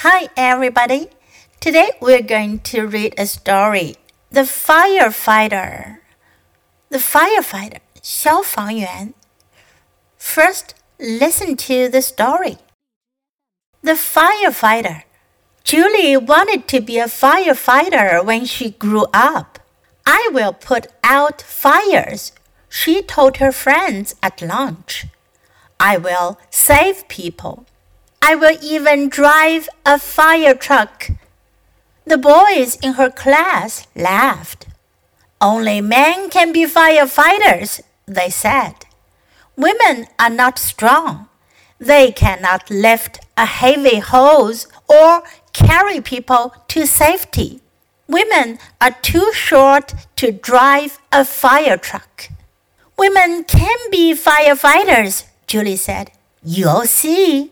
Hi, everybody. Today we're going to read a story The Firefighter. The Firefighter, 消防员. First, listen to the story. The Firefighter. Julie wanted to be a firefighter when she grew up. I will put out fires, she told her friends at lunch. I will save people. I will even drive a fire truck. The boys in her class laughed. Only men can be firefighters, they said. Women are not strong. They cannot lift a heavy hose or carry people to safety. Women are too short to drive a fire truck. Women can be firefighters, Julie said. You'll see.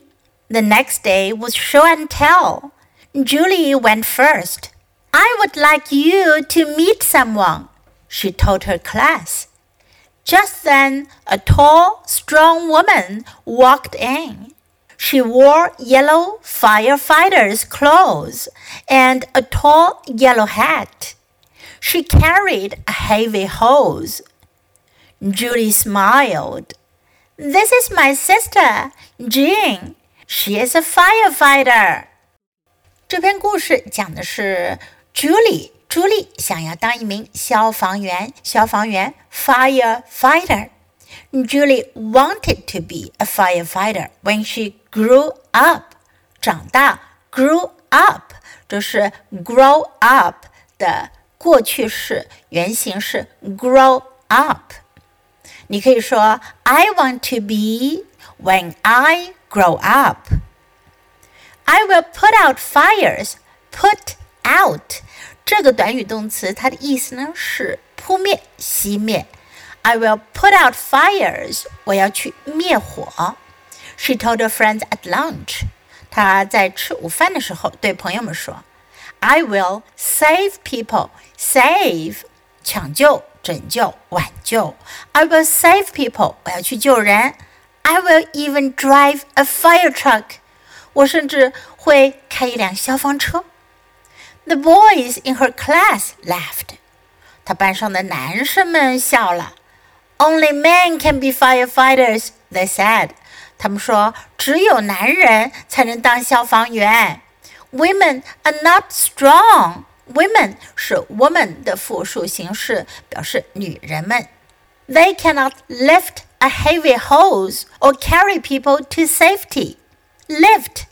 The next day was show and tell. Julie went first. I would like you to meet someone, she told her class. Just then, a tall, strong woman walked in. She wore yellow firefighter's clothes and a tall yellow hat. She carried a heavy hose. Julie smiled. This is my sister, Jean. She is a firefighter. 这篇故事讲的是 Julie 朱莉想要当一名消防员，消防员 firefighter。Julie wanted to be a firefighter when she grew up。长大 grew up，这是 grow up 的过去式，原型是 grow up。你可以说 I want to be when I grow up. I will put out fires. Put out 这个短语动词，它的意思呢是扑灭、熄灭。I will put out fires. 我要去灭火。She told her friends at lunch. 她在吃午饭的时候对朋友们说：“I will save people. Save 抢救、拯救、挽救。I will save people. 我要去救人。” I will even drive a fire truck. 我甚至会开一辆消防车。The boys in her class laughed. 她班上的男生们笑了。Only men can be firefighters, they said. 他们说只有男人才能当消防员。Women are not strong. Women 是 woman 的复数形式，表示女人们。They cannot lift A heavy hose or carry people to safety. Lift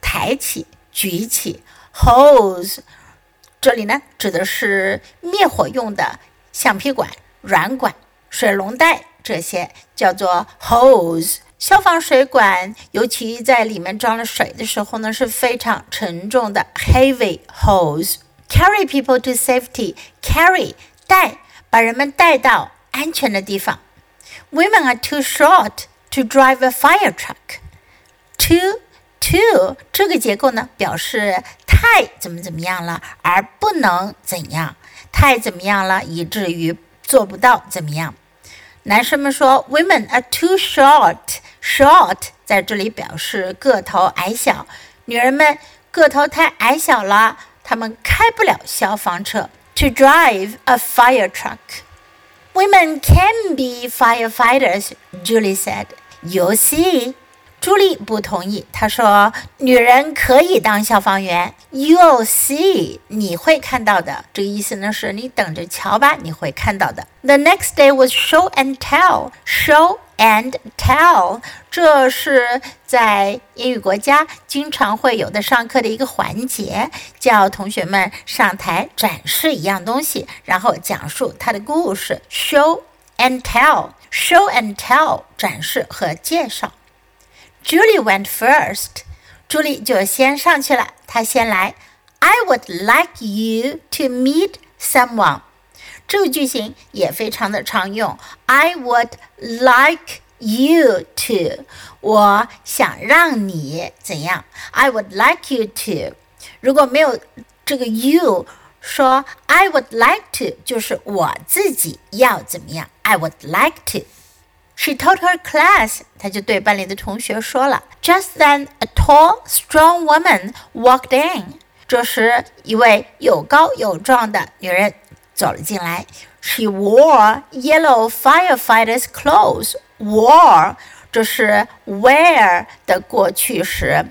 抬起、举起，hose 这里呢指的是灭火用的橡皮管、软管、水龙带这些叫做 hose。消防水管，尤其在里面装了水的时候呢，是非常沉重的 heavy hose。Carry people to safety. Carry 带，把人们带到安全的地方。Women are too short to drive a fire truck. Too too 这个结构呢，表示太怎么怎么样了，而不能怎样，太怎么样了，以至于做不到怎么样。男生们说，Women are too short. Short 在这里表示个头矮小，女人们个头太矮小了，她们开不了消防车。To drive a fire truck. Women can be firefighters, Julie said. You'll see. 朱莉不同意，她说：“女人可以当消防员。”You'll see，你会看到的。这个意思呢是你等着瞧吧，你会看到的。The next day was show and tell. Show and tell，这是在英语国家经常会有的上课的一个环节，叫同学们上台展示一样东西，然后讲述它的故事。Show and tell，show and tell，展示和介绍。Julie went first. 朱莉就先上去了，她先来。I would like you to meet someone. 这个句型也非常的常用。I would like you to. 我想让你怎样？I would like you to. 如果没有这个 you，说 I would like to 就是我自己要怎么样？I would like to. She told her class，她就对班里的同学说了。Just then, a tall, strong woman walked in。这时，一位又高又壮的女人 走了进来。She wore yellow firefighter's clothes. Wore 这是 wear 的过去时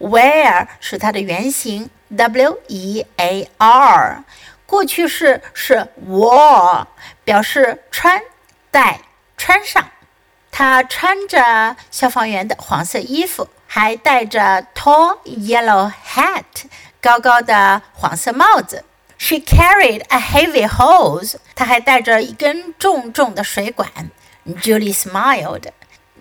，wear 是它的原形，w e a r。过去式是 wore，表示穿戴穿上。她穿着消防员的黄色衣服，还戴着 tall yellow hat，高高的黄色帽子。She carried a heavy hose，她还带着一根重重的水管。Julie smiled，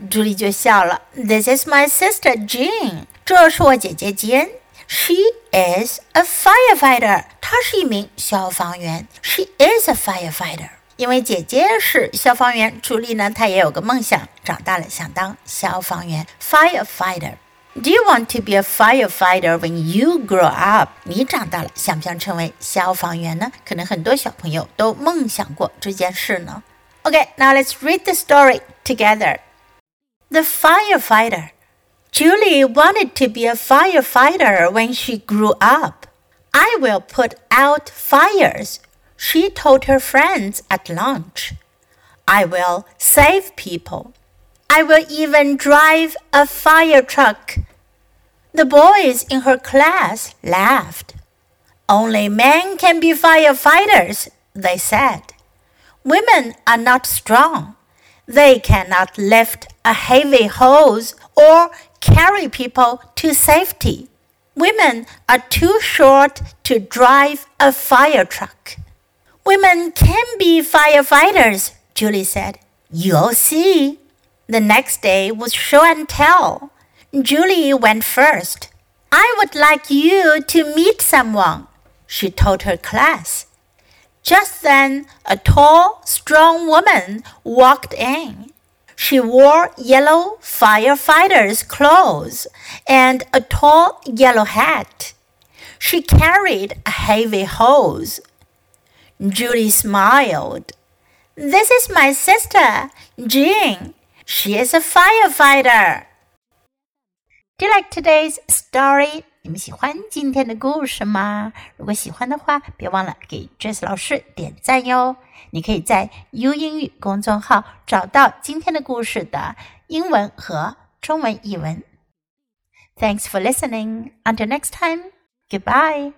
朱莉就笑了。This is my sister Jean，这是我姐姐坚。She is a firefighter，她是一名消防员。She is a firefighter。因为姐姐是消防员，朱莉呢，她也有个梦想，长大了想当消防员，firefighter。Do you want to be a firefighter when you grow up？你长大了想不想成为消防员呢？可能很多小朋友都梦想过这件事呢。Okay, now let's read the story together. The firefighter. Julie wanted to be a firefighter when she grew up. I will put out fires she told her friends at lunch. I will save people. I will even drive a fire truck. The boys in her class laughed. Only men can be firefighters, they said. Women are not strong. They cannot lift a heavy hose or carry people to safety. Women are too short to drive a fire truck. Women can be firefighters, Julie said. You'll see. The next day was show and tell. Julie went first. I would like you to meet someone, she told her class. Just then, a tall, strong woman walked in. She wore yellow firefighter's clothes and a tall yellow hat. She carried a heavy hose. Julie smiled. This is my sister, Jean. She is a firefighter. Do you like today's story? 你们喜欢今天的故事吗？如果喜欢的话，别忘了给 Jess 老师点赞哟。你可以在 YOU 英语公众号找到今天的故事的英文和中文译文。Thanks for listening. Until next time. Goodbye.